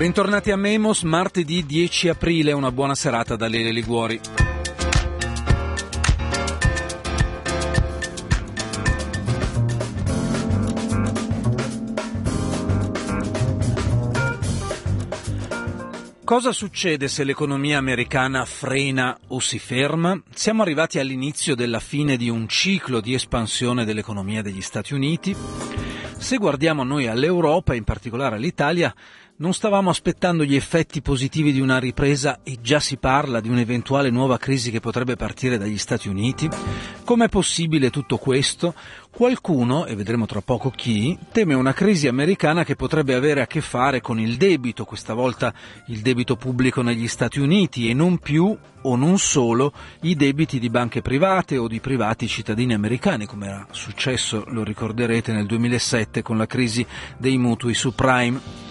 Bentornati a Memos, martedì 10 aprile, una buona serata da Lele Liguori. Cosa succede se l'economia americana frena o si ferma? Siamo arrivati all'inizio della fine di un ciclo di espansione dell'economia degli Stati Uniti. Se guardiamo noi all'Europa, in particolare all'Italia, non stavamo aspettando gli effetti positivi di una ripresa e già si parla di un'eventuale nuova crisi che potrebbe partire dagli Stati Uniti? Com'è possibile tutto questo? Qualcuno, e vedremo tra poco chi, teme una crisi americana che potrebbe avere a che fare con il debito, questa volta il debito pubblico negli Stati Uniti e non più o non solo i debiti di banche private o di privati cittadini americani, come era successo, lo ricorderete, nel 2007 con la crisi dei mutui subprime.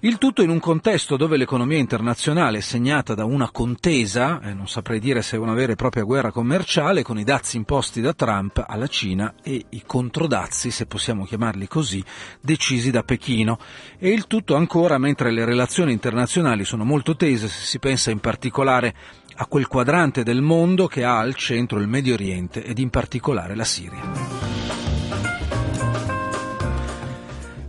Il tutto in un contesto dove l'economia internazionale è segnata da una contesa, eh, non saprei dire se è una vera e propria guerra commerciale, con i dazi imposti da Trump alla Cina e i controdazi, se possiamo chiamarli così, decisi da Pechino. E il tutto ancora mentre le relazioni internazionali sono molto tese, se si pensa in particolare a quel quadrante del mondo che ha al centro il Medio Oriente ed in particolare la Siria.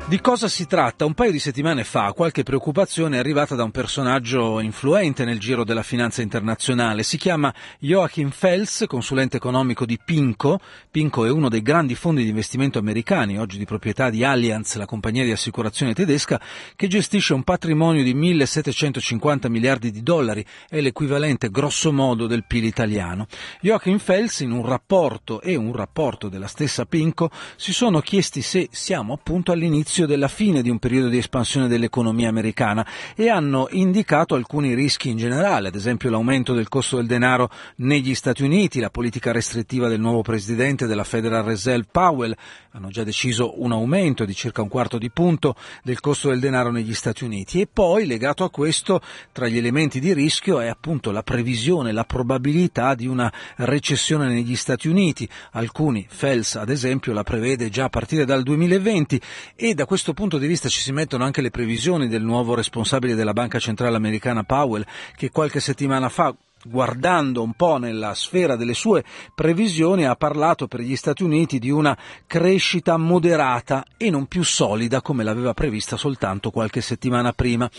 Di cosa si tratta? Un paio di settimane fa qualche preoccupazione è arrivata da un personaggio influente nel giro della finanza internazionale. Si chiama Joachim Fels, consulente economico di Pinco. Pinco è uno dei grandi fondi di investimento americani, oggi di proprietà di Allianz, la compagnia di assicurazione tedesca, che gestisce un patrimonio di 1750 miliardi di dollari, è l'equivalente grosso modo del PIL italiano. Joachim Fels, in un rapporto e un rapporto della stessa Pinco, si sono chiesti se siamo appunto all'inizio all'inizio della fine di un periodo di espansione dell'economia americana e hanno indicato alcuni rischi in generale, ad esempio l'aumento del costo del denaro negli Stati Uniti, la politica restrittiva del nuovo presidente della Federal Reserve Powell, hanno già deciso un aumento di circa un quarto di punto del costo del denaro negli Stati Uniti e poi legato a questo tra gli elementi di rischio è appunto la previsione, la probabilità di una recessione negli Stati Uniti. Alcuni, Fels ad esempio, la prevede già a partire dal 2020 e da questo punto di vista ci si mettono anche le previsioni del nuovo responsabile della Banca Centrale Americana Powell, che qualche settimana fa guardando un po' nella sfera delle sue previsioni, ha parlato per gli Stati Uniti di una crescita moderata e non più solida come l'aveva prevista soltanto qualche settimana prima.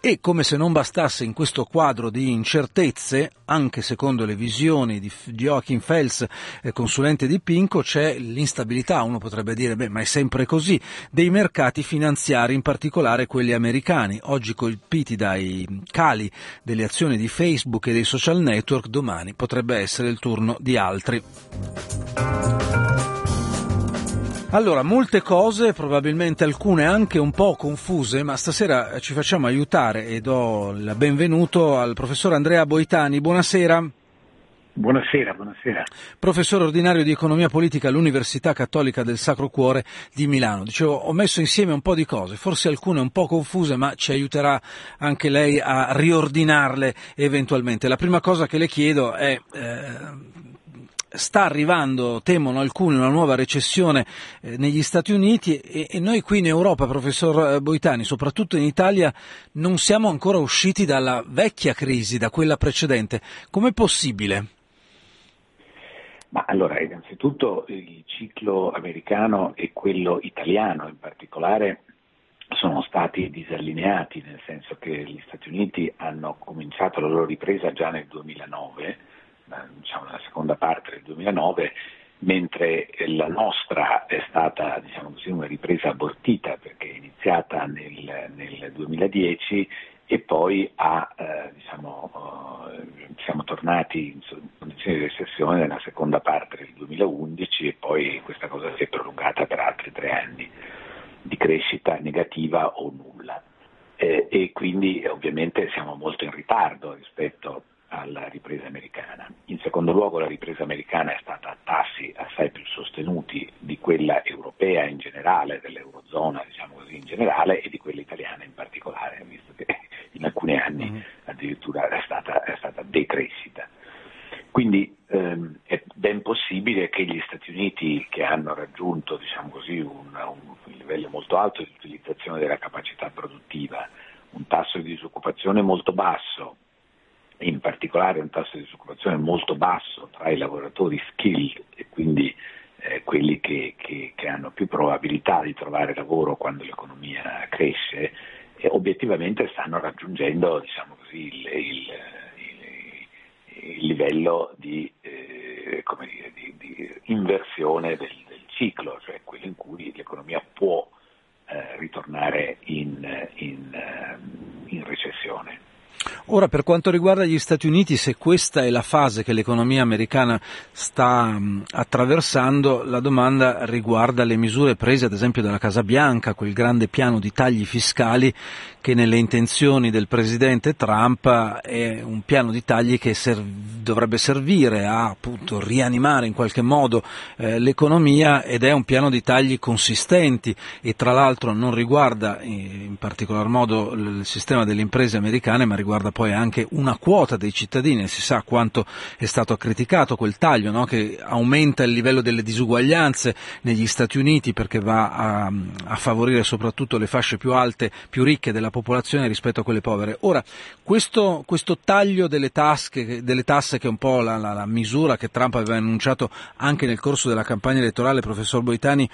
E come se non bastasse in questo quadro di incertezze, anche secondo le visioni di Joachim Fels, eh, consulente di Pinco, c'è l'instabilità, uno potrebbe dire, beh, ma è sempre così, dei mercati finanziari, in particolare quelli americani, oggi colpiti dai cali delle azioni di Facebook e dei social network, domani potrebbe essere il turno di altri. Allora, molte cose, probabilmente alcune anche un po' confuse, ma stasera ci facciamo aiutare e do il benvenuto al professor Andrea Boitani. Buonasera. Buonasera, buonasera. Professore ordinario di economia politica all'Università Cattolica del Sacro Cuore di Milano. Dicevo, ho messo insieme un po' di cose, forse alcune un po' confuse, ma ci aiuterà anche lei a riordinarle eventualmente. La prima cosa che le chiedo è eh, sta arrivando, temono alcuni, una nuova recessione eh, negli Stati Uniti e, noi qui in Europa, professor eh, Boitani, soprattutto in Italia, non siamo ancora usciti dalla vecchia crisi, da quella precedente. Com'è possibile? Ma allora, innanzitutto il ciclo americano e quello italiano in particolare sono stati disallineati, nel senso che gli Stati Uniti hanno cominciato la loro ripresa già nel 2009 diciamo, nella seconda parte del 2009, mentre la nostra è stata diciamo così, una ripresa abortita perché è iniziata nel, nel 2010 e poi ha, eh, diciamo, eh, siamo tornati in condizioni di recessione nella seconda parte del 2011 e poi questa cosa si è prolungata per altri tre anni di crescita negativa o nulla. Eh, e quindi ovviamente siamo molto in ritardo rispetto alla ripresa americana. In secondo luogo la ripresa americana è stata a tassi assai più sostenuti di quella europea in generale, dell'Eurozona diciamo così in generale e di quella italiana in particolare, visto che in alcuni anni mm. addirittura è stata, è stata, decrescita. Quindi ehm, è ben possibile che gli Stati Uniti, che hanno raggiunto diciamo così, un, un, livello molto alto di utilizzazione della capacità produttiva, un tasso di disoccupazione molto basso, in particolare un tasso di disoccupazione molto basso tra i lavoratori skilled e quindi eh, quelli che, che, che, hanno più probabilità di trovare lavoro quando l'economia cresce, eh, obiettivamente stanno raggiungendo diciamo così, il, il, il, il, livello di, eh, dire, di, di inversione del, del, ciclo, cioè quello in cui l'economia può eh, ritornare in, in, ehm, in recessione. Ora, per quanto riguarda gli Stati Uniti, se questa è la fase che l'economia americana sta attraversando, la domanda riguarda le misure prese ad esempio dalla Casa Bianca, quel grande piano di tagli fiscali che nelle intenzioni del presidente Trump è un piano di tagli che serv- dovrebbe servire a appunto rianimare in qualche modo eh, l'economia ed è un piano di tagli consistenti e tra l'altro non riguarda in particolar modo il sistema delle imprese americane ma riguarda poi anche una quota dei cittadini, si sa quanto è stato criticato quel taglio no? che aumenta il livello delle disuguaglianze negli Stati Uniti perché va a, a, favorire soprattutto le fasce più alte, più ricche della popolazione rispetto a quelle povere. Ora, questo, questo taglio delle, tasche, delle, tasse che è un po' la, la, la misura che Trump aveva annunciato anche nel corso della campagna elettorale, professor Boitani,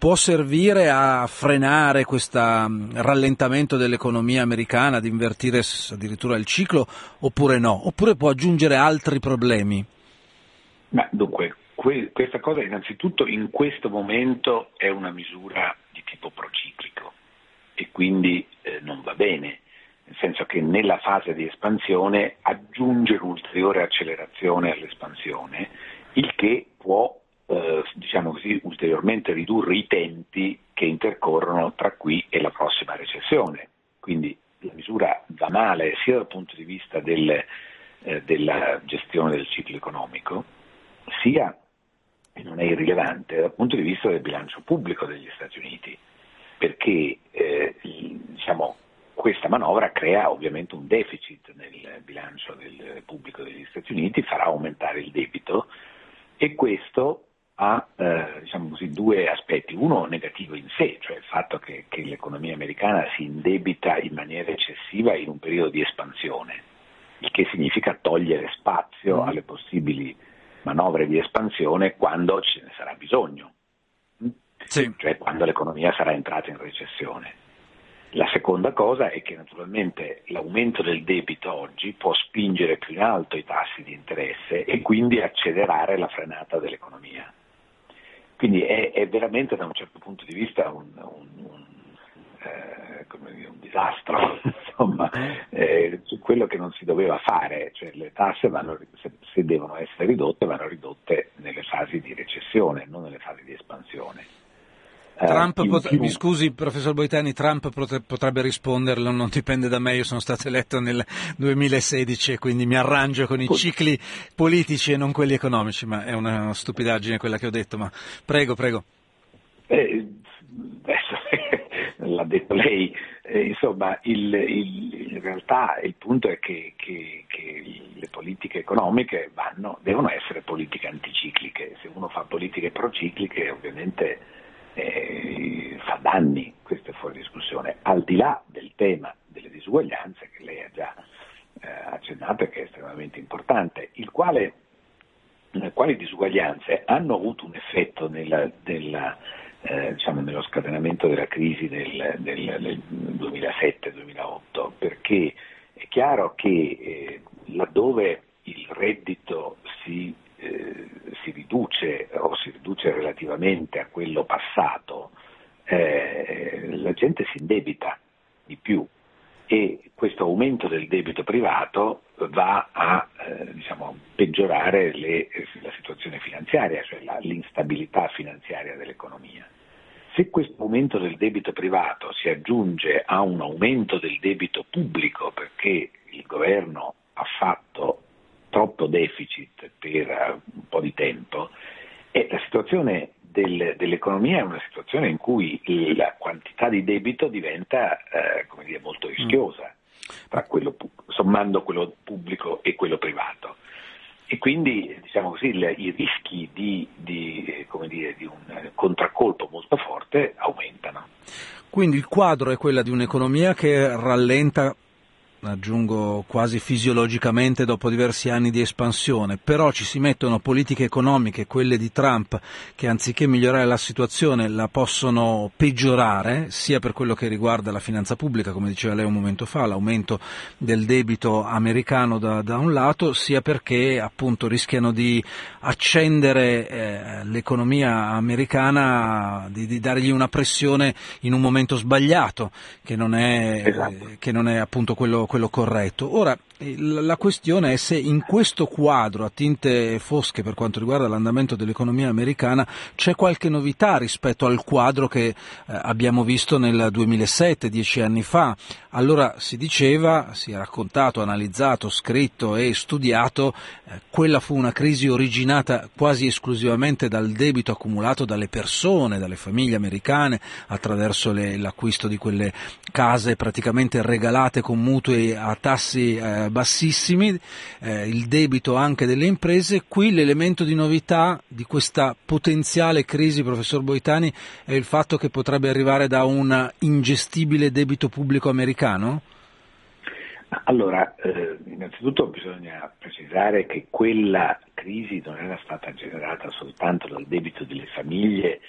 può servire a frenare questo rallentamento dell'economia americana, ad invertire addirittura il ciclo, oppure no? Oppure può aggiungere altri problemi? Ma dunque, que- questa cosa innanzitutto in questo momento è una misura di tipo prociclico e quindi eh, non va bene, nel senso che nella fase di espansione aggiunge un'ulteriore accelerazione all'espansione, il che può eh, diciamo così, ulteriormente ridurre i tempi che intercorrono tra qui e la prossima recessione. Quindi la misura va male sia dal punto di vista del, eh, della gestione del ciclo economico, sia, e non è irrilevante, dal punto di vista del bilancio pubblico degli Stati Uniti, perché eh, diciamo, questa manovra crea ovviamente un deficit nel bilancio del pubblico degli Stati Uniti, farà aumentare il debito e questo ha eh, diciamo così, due aspetti, uno negativo in sé, cioè il fatto che, che, l'economia americana si indebita in maniera eccessiva in un periodo di espansione, il che significa togliere spazio mm. alle possibili manovre di espansione quando ce ne sarà bisogno, sì. cioè quando l'economia sarà entrata in recessione. La seconda cosa è che naturalmente l'aumento del debito oggi può spingere più in alto i tassi di interesse e quindi accelerare la frenata dell'economia. Quindi è, è, veramente da un certo punto di vista un, un, un, eh, dire, un disastro, insomma, eh, quello che non si doveva fare, cioè le tasse vanno, se, se devono essere ridotte vanno ridotte nelle fasi di recessione, non nelle fasi di espansione. Eh, Trump pot- più... Mi scusi, professor Boitani, Trump potrebbe risponderlo, non dipende da me, io sono stato eletto nel 2016 e quindi mi arrangio con i cicli politici e non quelli economici, ma è una stupidaggine quella che ho detto, ma prego, prego. Eh, l'ha detto lei, eh, insomma, il, il, in realtà il punto è che, che, che le politiche economiche vanno, devono essere politiche anticicliche, se uno fa politiche procicliche ovviamente eh, fa danni, questo è fuori discussione, al di là del tema delle disuguaglianze che lei ha già eh, accennato e che è estremamente importante, il quale, le quali disuguaglianze hanno avuto un effetto nella, nella, eh, diciamo, nello scatenamento della crisi del, del, del 2007-2008, perché è chiaro che eh, laddove il reddito si eh, si riduce o si riduce relativamente a quello passato, eh, la gente si indebita di più e questo aumento del debito privato va a eh, diciamo, peggiorare le, la situazione finanziaria, cioè la, l'instabilità finanziaria dell'economia. Se questo aumento del debito privato si aggiunge a un aumento del debito pubblico perché il governo ha fatto troppo deficit per eh, un po' di tempo e la situazione del, dell'economia è una situazione in cui la quantità di debito diventa eh, dire, molto mm. rischiosa, quello, sommando quello pubblico e quello privato. E quindi diciamo così, le, i rischi di, di, dire, di un contraccolpo molto forte aumentano. Quindi il quadro è quello di un'economia che rallenta aggiungo quasi fisiologicamente dopo diversi anni di espansione, però ci si mettono politiche economiche, quelle di Trump, che anziché migliorare la situazione la possono peggiorare, sia per quello che riguarda la finanza pubblica, come diceva lei un momento fa, l'aumento del debito americano da, da un lato, sia perché appunto rischiano di accendere eh, l'economia americana, di, di, dargli una pressione in un momento sbagliato, che non è, esatto. eh, che non è appunto quello quello corretto. Ora, la questione è se in questo quadro a tinte fosche per quanto riguarda l'andamento dell'economia americana c'è qualche novità rispetto al quadro che eh, abbiamo visto nel 2007, dieci anni fa. Allora si diceva, si è raccontato, analizzato, scritto e studiato, eh, quella fu una crisi originata quasi esclusivamente dal debito accumulato dalle persone, dalle famiglie americane, attraverso le, l'acquisto di quelle case praticamente regalate con mutui a tassi eh, bassissimi, eh, il debito anche delle imprese, qui l'elemento di novità di questa potenziale crisi, professor Boitani, è il fatto che potrebbe arrivare da un ingestibile debito pubblico americano? Allora, eh, innanzitutto bisogna precisare che quella crisi non era stata generata soltanto dal debito delle famiglie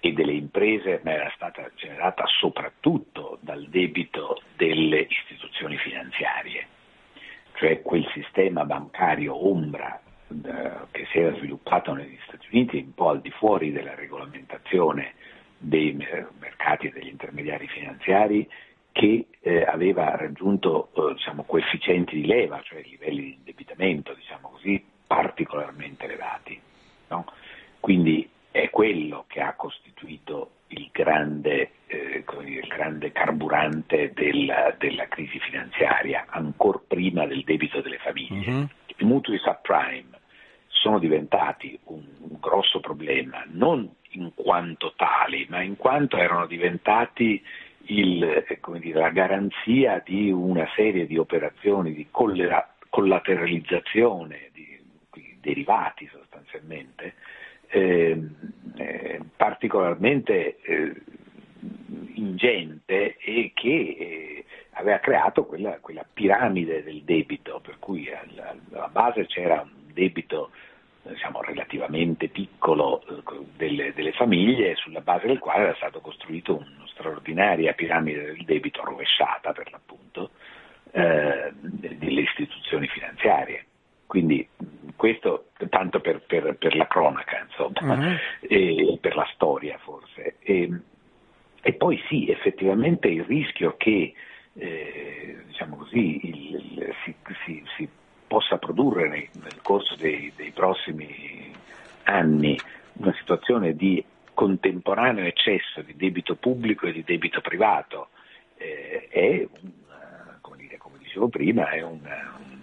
e delle imprese, ma era stata generata soprattutto dal debito delle istituzioni finanziarie cioè quel sistema bancario ombra eh, che si era sviluppato negli Stati Uniti un po' al di fuori della regolamentazione dei mercati e degli intermediari finanziari che eh, aveva raggiunto eh, diciamo, coefficienti di leva, cioè livelli di indebitamento diciamo così, particolarmente elevati. No? Quindi è quello che ha costituito il grande, eh, il grande carburante della, della, crisi finanziaria, ancora prima del debito Uh-huh. I mutui subprime sono diventati un, un grosso problema, non in quanto tali, ma in quanto erano diventati il, eh, dire, la garanzia di una serie di operazioni di collateralizzazione di, di derivati sostanzialmente, eh, eh, particolarmente eh, ingente e che eh, aveva creato quella, quella, piramide del debito, per cui alla, alla base c'era un debito diciamo, relativamente piccolo eh, delle, delle, famiglie, sulla base del quale era stato costruito una straordinaria piramide del debito rovesciata per l'appunto eh, delle istituzioni finanziarie. Quindi questo tanto per, per, per la cronaca, insomma, uh-huh. e per la storia forse. E, e, poi sì, effettivamente il rischio che eh, diciamo così, il, il, si, si, si, possa produrre nei, nel corso dei, dei, prossimi anni una situazione di contemporaneo eccesso di debito pubblico e di debito privato eh, è, un, come, dire, come, dicevo prima, è un, un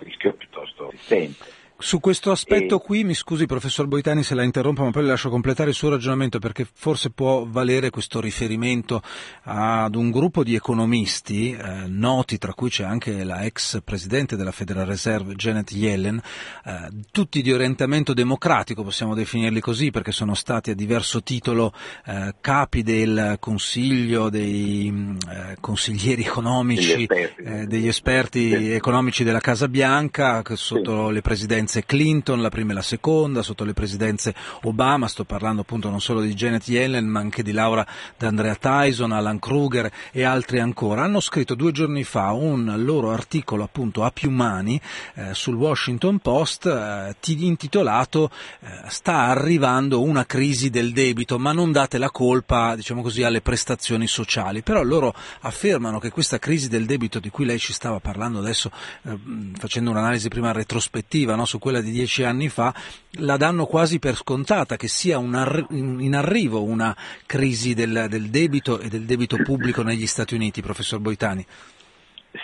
rischio piuttosto esistente. Su questo aspetto e... qui, mi scusi professor Boitani se la interrompo, ma poi le lascio completare il suo ragionamento perché forse può valere questo riferimento ad un gruppo di economisti eh, noti, tra cui c'è anche la ex presidente della Federal Reserve Janet Yellen, eh, tutti di orientamento democratico, possiamo definirli così, perché sono stati a diverso titolo eh, capi del Consiglio dei mm, eh, consiglieri economici, degli esperti, eh, degli esperti economici della Casa Bianca sotto sì. le presidenze presidenze Clinton, la prima e la seconda, sotto le presidenze Obama, sto parlando appunto non solo di Janet Yellen ma anche di Laura D'Andrea Tyson, Alan Kruger e altri ancora, hanno scritto due giorni fa un loro articolo appunto a più mani eh, sul Washington Post eh, intitolato eh, sta arrivando una crisi del debito ma non date la colpa diciamo così alle prestazioni sociali, però loro affermano che questa crisi del debito di cui lei ci stava parlando adesso eh, facendo un'analisi prima retrospettiva no, su su quella di dieci anni fa, la danno quasi per scontata che sia arri- in arrivo una crisi del, del, debito e del debito pubblico negli Stati Uniti, professor Boitani.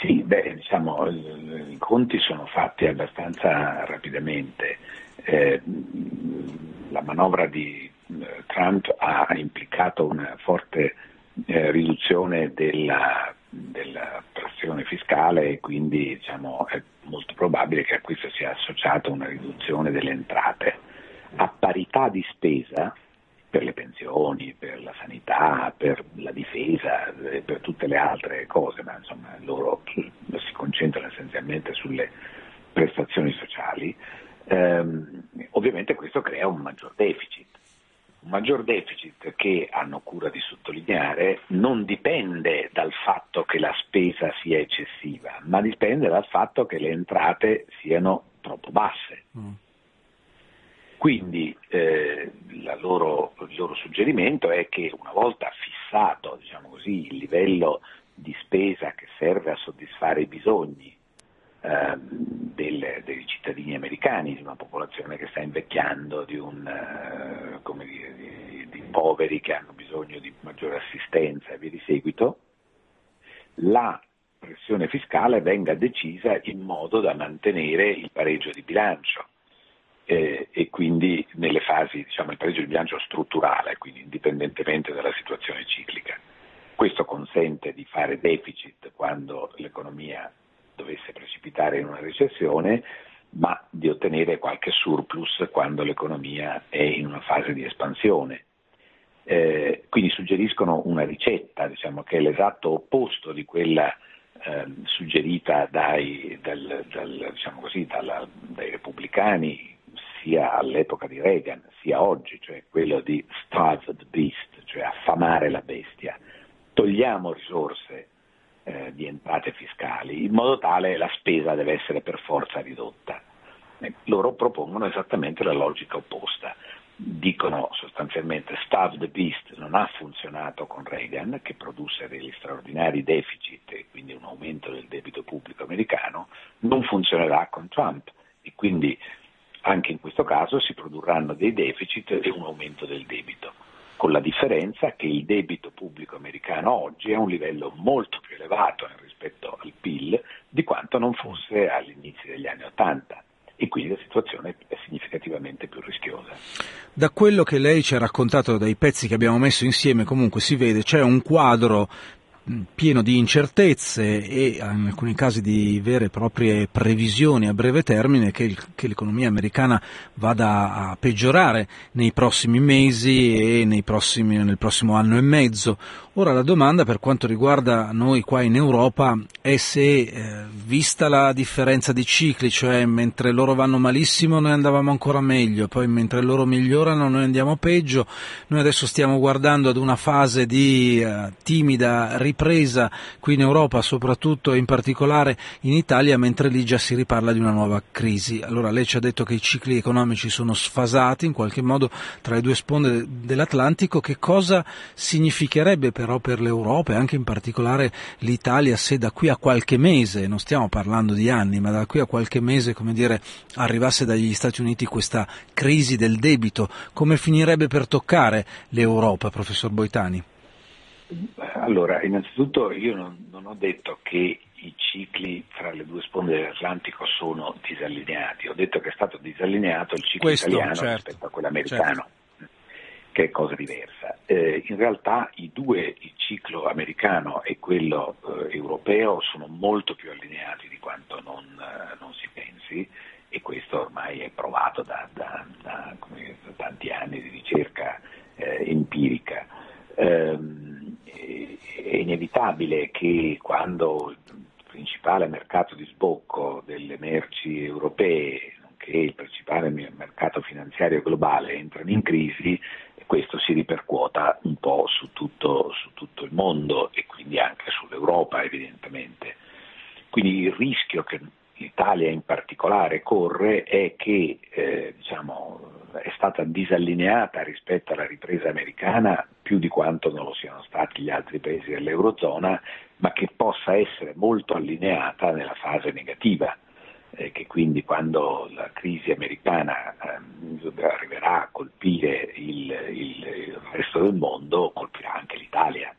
Sì, beh, diciamo, i conti sono fatti abbastanza rapidamente. Eh, la manovra di eh, Trump ha implicato una forte eh, riduzione della della pressione fiscale e quindi diciamo, è molto probabile che a questo sia associata una riduzione delle entrate. A parità di spesa per le pensioni, per la sanità, per la difesa, eh, per tutte le altre cose, ma insomma loro si concentrano essenzialmente sulle prestazioni sociali, ehm, ovviamente questo crea un maggior deficit. Un maggior deficit che hanno cura di sottolineare non dipende dal fatto che la spesa sia eccessiva, ma dipende dal fatto che le entrate siano troppo basse. Mm. Quindi eh, loro, il loro suggerimento è che una volta fissato diciamo così, il livello di spesa che serve a soddisfare i bisogni eh, del, dei cittadini americani, di una popolazione che sta invecchiando, di, un, eh, dire, di, di poveri che hanno bisogno di maggiore assistenza e via di seguito, la pressione fiscale venga decisa in modo da mantenere il pareggio di bilancio eh, e quindi nelle fasi, diciamo, il pareggio di bilancio strutturale, quindi indipendentemente dalla situazione ciclica. Questo consente di fare deficit quando l'economia dovesse precipitare in una recessione, ma di ottenere qualche surplus quando l'economia è in una fase di espansione. Eh, quindi suggeriscono una ricetta diciamo, che è l'esatto opposto di quella eh, suggerita dai, dal, dal, diciamo così, dalla, dai repubblicani sia all'epoca di Reagan sia oggi, cioè quello di starve the beast, cioè affamare la bestia. Togliamo risorse eh, di entrate fiscali in modo tale la spesa deve essere per forza ridotta. Eh, loro propongono esattamente la logica opposta. Dicono sostanzialmente starve the beast non ha funzionato con Reagan che produsse degli straordinari deficit e quindi un aumento del debito pubblico americano, non funzionerà con Trump e quindi anche in questo caso si produrranno dei deficit e un aumento del debito, con la differenza che il debito pubblico americano oggi è a un livello molto elevato rispetto al PIL di quanto non fosse all'inizio degli anni Ottanta e quindi la situazione è significativamente più rischiosa. Da quello che lei ci ha raccontato, dai pezzi che abbiamo messo insieme, comunque si vede c'è un quadro pieno di incertezze e in alcuni casi di vere e proprie previsioni a breve termine che, il, che l'economia americana vada a peggiorare nei prossimi mesi e prossimi, nel prossimo anno e mezzo. Ora la domanda per quanto riguarda noi qua in Europa è se, eh, vista la differenza di cicli, cioè mentre loro vanno malissimo noi andavamo ancora meglio, poi mentre loro migliorano noi andiamo peggio, noi adesso stiamo guardando ad una fase di eh, timida ripresa qui in Europa, soprattutto e in particolare in Italia, mentre lì già si riparla di una nuova crisi. Allora lei ci ha detto che i cicli economici sono sfasati in qualche modo tra le due sponde dell'Atlantico, che cosa significherebbe per però per l'Europa e anche in particolare l'Italia se da qui a qualche mese, non stiamo parlando di anni, ma da qui a qualche mese, come dire, arrivasse dagli Stati Uniti questa crisi del debito, come finirebbe per toccare l'Europa, professor Boitani? Allora, innanzitutto io non, non ho detto che i cicli fra le due sponde dell'Atlantico sono disallineati, ho detto che è stato disallineato il ciclo Questo, italiano certo, rispetto a quello americano. Certo che è cosa diversa. Eh, in realtà i due, il ciclo americano e quello eh, europeo, sono molto più allineati di quanto non, eh, non, si pensi e questo ormai è provato da, da tanti anni di ricerca eh, empirica. Ehm, è inevitabile che quando il principale mercato di sbocco delle merci europee che il principale mercato finanziario globale entrano in crisi, questo si ripercuota un po' su tutto, su tutto il mondo e quindi anche sull'Europa evidentemente. Quindi il rischio che l'Italia in particolare corre è che eh, diciamo, è stata disallineata rispetto alla ripresa americana più di quanto non lo siano stati gli altri paesi dell'Eurozona, ma che possa essere molto allineata nella fase negativa eh, che quindi quando la crisi americana eh, arriverà a colpire il, il, il resto del mondo, colpirà anche l'Italia.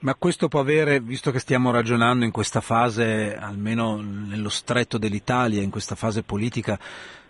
Ma questo può avere, visto che stiamo ragionando in questa fase, almeno nello stretto dell'Italia, in questa fase politica,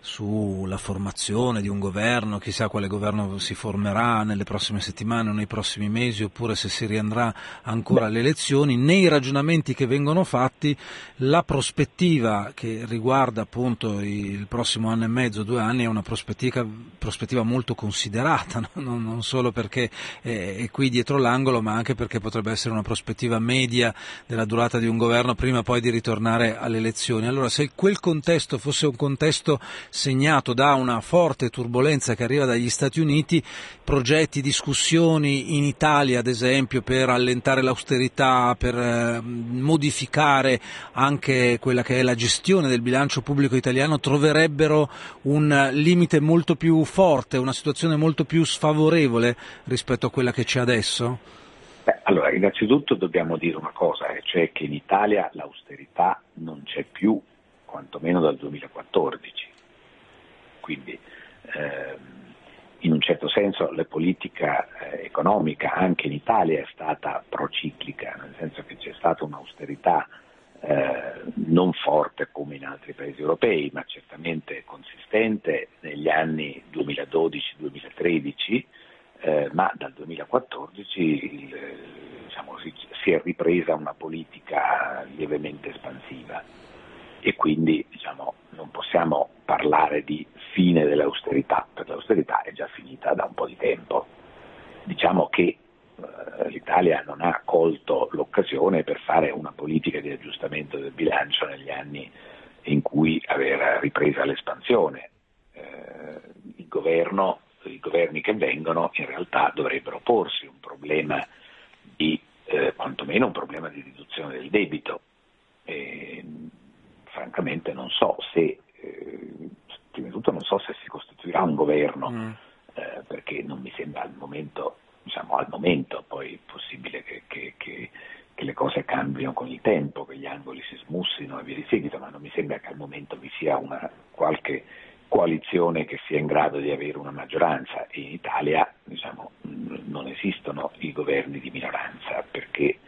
sulla formazione di un governo, chissà quale governo si formerà nelle prossime settimane o nei prossimi mesi, oppure se si riandrà ancora alle elezioni, nei ragionamenti che vengono fatti la prospettiva che riguarda appunto il prossimo anno e mezzo, due anni, è una prospettiva, prospettiva molto considerata, non, non, solo perché è qui dietro l'angolo, ma anche perché potrebbe essere una prospettiva media della durata di un governo prima poi di ritornare alle elezioni. Allora, se quel contesto fosse un contesto segnato da una forte turbolenza che arriva dagli Stati Uniti, progetti, discussioni in Italia ad esempio per allentare l'austerità, per eh, modificare anche quella che è la gestione del bilancio pubblico italiano troverebbero un limite molto più forte, una situazione molto più sfavorevole rispetto a quella che c'è adesso? Beh, allora, innanzitutto dobbiamo dire una cosa, eh, cioè che in Italia l'austerità non c'è più, quantomeno dal 2014 quindi ehm, in un certo senso la politica eh, economica anche in Italia è stata prociclica, nel senso che c'è stata un'austerità eh, non forte come in altri paesi europei, ma certamente consistente negli anni 2012-2013, eh, ma dal 2014 il, diciamo, si, si, è ripresa una politica lievemente espansiva. E quindi diciamo, non possiamo parlare di fine dell'austerità, perché l'austerità è già finita da un po' di tempo. Diciamo che eh, l'Italia non ha colto l'occasione per fare una politica di aggiustamento del bilancio negli anni in cui aveva ripresa l'espansione. Eh, il governo, I governi che vengono in realtà dovrebbero porsi un problema di, eh, quantomeno un problema di riduzione del debito. E, francamente non so se prima di tutto non so se si costituirà un governo, mm. eh, perché non mi sembra al momento, diciamo al momento poi è possibile che, che, che, che, le cose cambino con il tempo, che gli angoli si smussino e via di seguito, ma non mi sembra che al momento vi sia una qualche coalizione che sia in grado di avere una maggioranza e in Italia diciamo, non esistono i governi di minoranza perché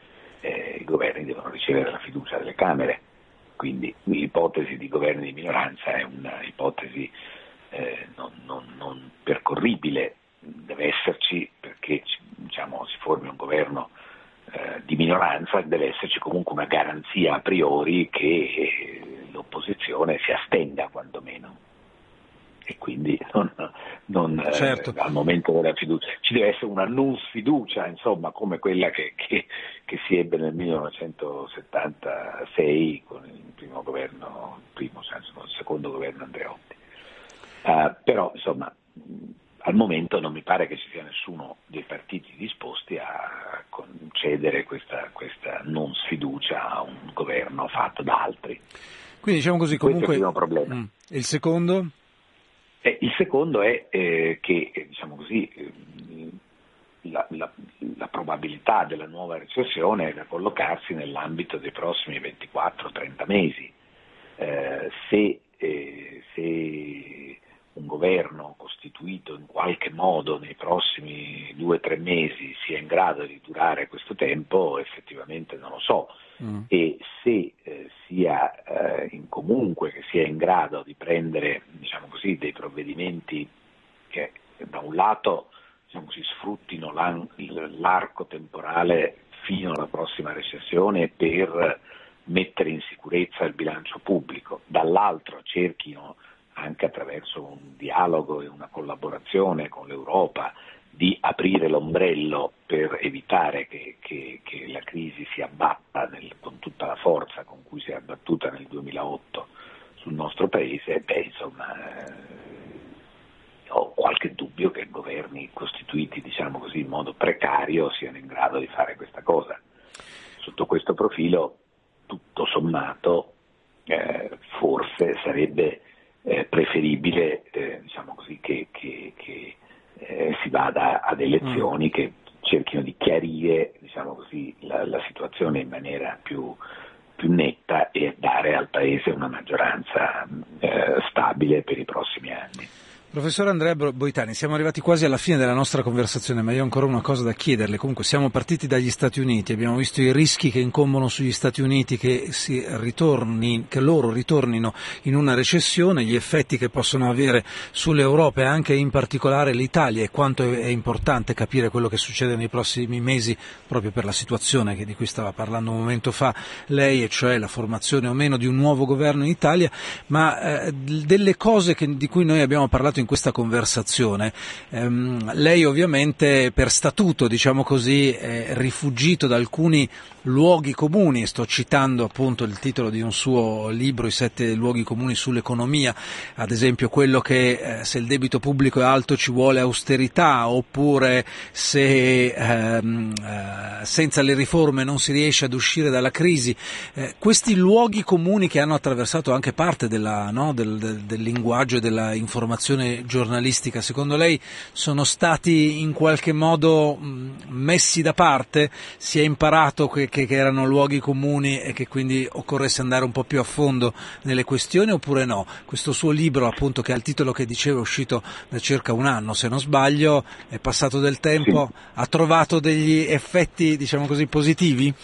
eh, i governi devono ricevere la fiducia delle Camere quindi l'ipotesi di governi di minoranza è un'ipotesi eh, non, non, non, percorribile, deve esserci perché diciamo, si formi un governo eh, di minoranza, deve esserci comunque una garanzia a priori che eh, l'opposizione si astenga quantomeno e quindi non, non, eh, certo. eh, al momento della fiducia ci deve essere una non sfiducia insomma come quella che, che, che, si ebbe nel 1976 con il primo governo, il primo senso, con il secondo governo Andreotti. Uh, però insomma al momento non mi pare che ci sia nessuno dei partiti disposti a concedere questa, questa non sfiducia a un governo fatto da altri. Quindi diciamo così comunque... Questo è il primo problema. Mm. Il secondo? Eh, il secondo è eh, che, eh, diciamo così, eh, la, la, la, probabilità della nuova recessione è da collocarsi nell'ambito dei prossimi 24-30 mesi. Eh, se, eh, se, un governo costituito in qualche modo nei prossimi 2-3 mesi sia in grado di durare questo tempo, effettivamente non lo so. Mm. E se eh, sia in comunque che sia in grado di prendere così, dei provvedimenti che da un lato diciamo così, sfruttino l'arco temporale fino alla prossima recessione per mettere in sicurezza il bilancio pubblico, dall'altro cerchino anche attraverso un dialogo e una collaborazione con l'Europa di aprire l'ombrello per evitare che, che, che la crisi si abbatta nel, con tutta la forza con cui si è abbattuta nel 2008 sul nostro Paese, beh, insomma, eh, ho qualche dubbio che governi costituiti, diciamo così, in modo precario siano in grado di fare questa cosa. Sotto questo profilo, tutto sommato, eh, forse sarebbe eh, preferibile eh, diciamo così, che, che, che eh, si vada ad elezioni mm. che cerchino di chiarire diciamo così, la, la, situazione in maniera più, più, netta e dare al Paese una maggioranza eh, stabile per i prossimi anni. Professor Andrea Boitani, siamo arrivati quasi alla fine della nostra conversazione, ma io ho ancora una cosa da chiederle. Comunque siamo partiti dagli Stati Uniti, abbiamo visto i rischi che incombono sugli Stati Uniti che, ritorni, che loro ritornino in una recessione, gli effetti che possono avere sull'Europa e anche in particolare l'Italia e quanto è importante capire quello che succede nei prossimi mesi proprio per la situazione di cui stava parlando un momento fa lei, e cioè la formazione o meno di un nuovo governo in Italia, ma eh, delle cose che, di cui noi abbiamo parlato in questa conversazione. Ehm, lei ovviamente per statuto, diciamo così, è rifugito da alcuni luoghi comuni, sto citando appunto il titolo di un suo libro, I sette luoghi comuni sull'economia, ad esempio quello che eh, se il debito pubblico è alto ci vuole austerità, oppure se ehm, eh, senza le riforme non si riesce ad uscire dalla crisi. Eh, questi luoghi comuni che hanno attraversato anche parte della, no, del, del, del linguaggio e dell'informazione giornalistica, secondo lei sono stati in qualche modo mh, messi da parte? Si è imparato che, che, che, erano luoghi comuni e che quindi occorresse andare un po' più a fondo nelle questioni oppure no? Questo suo libro, appunto, che ha il titolo che dicevo è uscito da circa un anno, se non sbaglio, è passato del tempo, sì. ha trovato degli effetti, diciamo così, positivi?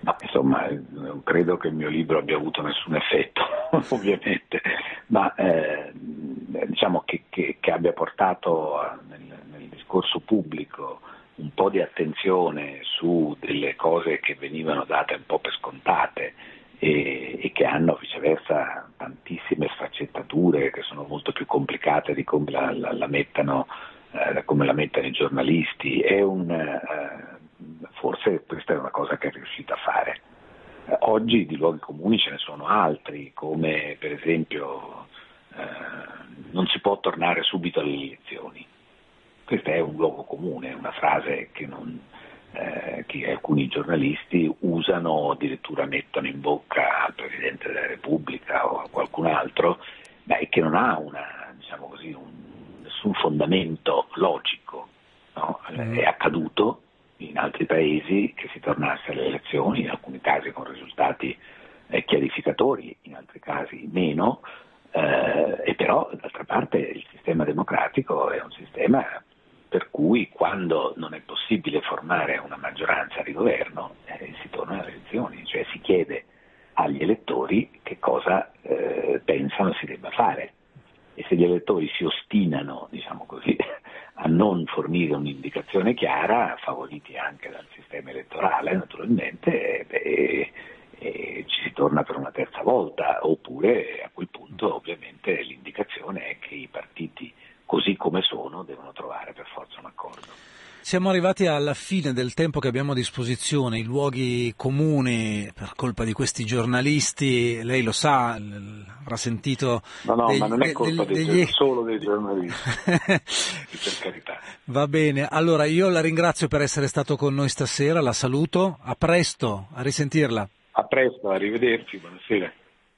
No, insomma, non credo che il mio libro abbia avuto nessun effetto, ovviamente, ma eh, diciamo che, che, che, abbia portato nel, nel discorso pubblico un po' di attenzione su delle cose che venivano date un po' per scontate e, e, che hanno viceversa tantissime sfaccettature che sono molto più complicate di come la, la, la, mettano, eh, come la mettono i giornalisti. È un, eh, forse questa è una cosa che è riuscita a fare. Eh, oggi di luoghi comuni ce ne sono altri, come per esempio eh, non si può tornare subito alle elezioni questo è un luogo comune, una frase che, non, eh, che alcuni giornalisti usano, addirittura mettono in bocca al Presidente della Repubblica o a qualcun altro, ma che non ha una, diciamo così, un, nessun fondamento logico. No? Mm. È accaduto in altri paesi che si tornasse alle elezioni, in alcuni casi con risultati eh, chiarificatori, in altri casi meno, eh, e però d'altra parte il sistema democratico è un sistema per cui quando non è possibile formare una maggioranza di governo eh, si torna alle elezioni, cioè si chiede agli elettori che cosa eh, pensano si debba fare. E se gli elettori si ostinano diciamo così, a non fornire un'indicazione chiara, favoriti anche dal sistema elettorale naturalmente, beh, e ci si torna per una terza volta, oppure a quel punto ovviamente l'indicazione è che i partiti così come sono, devono trovare per forza un accordo. Siamo arrivati alla fine del tempo che abbiamo a disposizione, i luoghi comuni per colpa di questi giornalisti, lei lo sa, avrà sentito... No, no, degli, ma non è colpa degli, degli... solo dei giornalisti, per carità. Va bene, allora io la ringrazio per essere stato con noi stasera, la saluto, a presto, a risentirla. A presto, arrivederci, buonasera.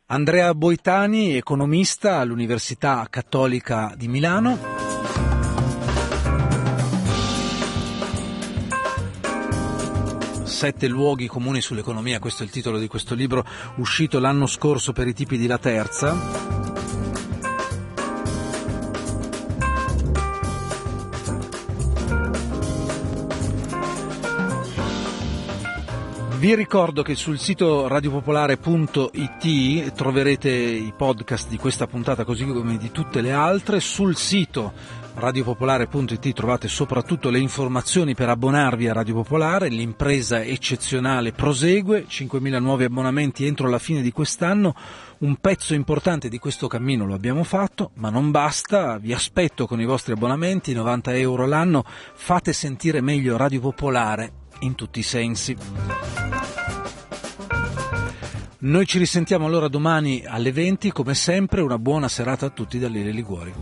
Andrea Boitani, economista all'Università Cattolica di Milano. Sette luoghi comuni sull'economia, questo è il titolo di questo libro uscito l'anno scorso per i tipi di La Terza. Vi ricordo che sul sito radiopopolare.it troverete i podcast di questa puntata così come di tutte le altre. Sul sito radiopopolare.it trovate soprattutto le informazioni per abbonarvi a Radio Popolare. L'impresa eccezionale prosegue, 5.000 nuovi abbonamenti entro la fine di quest'anno. Un pezzo importante di questo cammino lo abbiamo fatto, ma non basta. Vi aspetto con i vostri abbonamenti, 90 euro l'anno. Fate sentire meglio Radio Popolare in tutti i sensi. Noi ci risentiamo allora domani alle 20, come sempre una buona serata a tutti da Lele Liguori.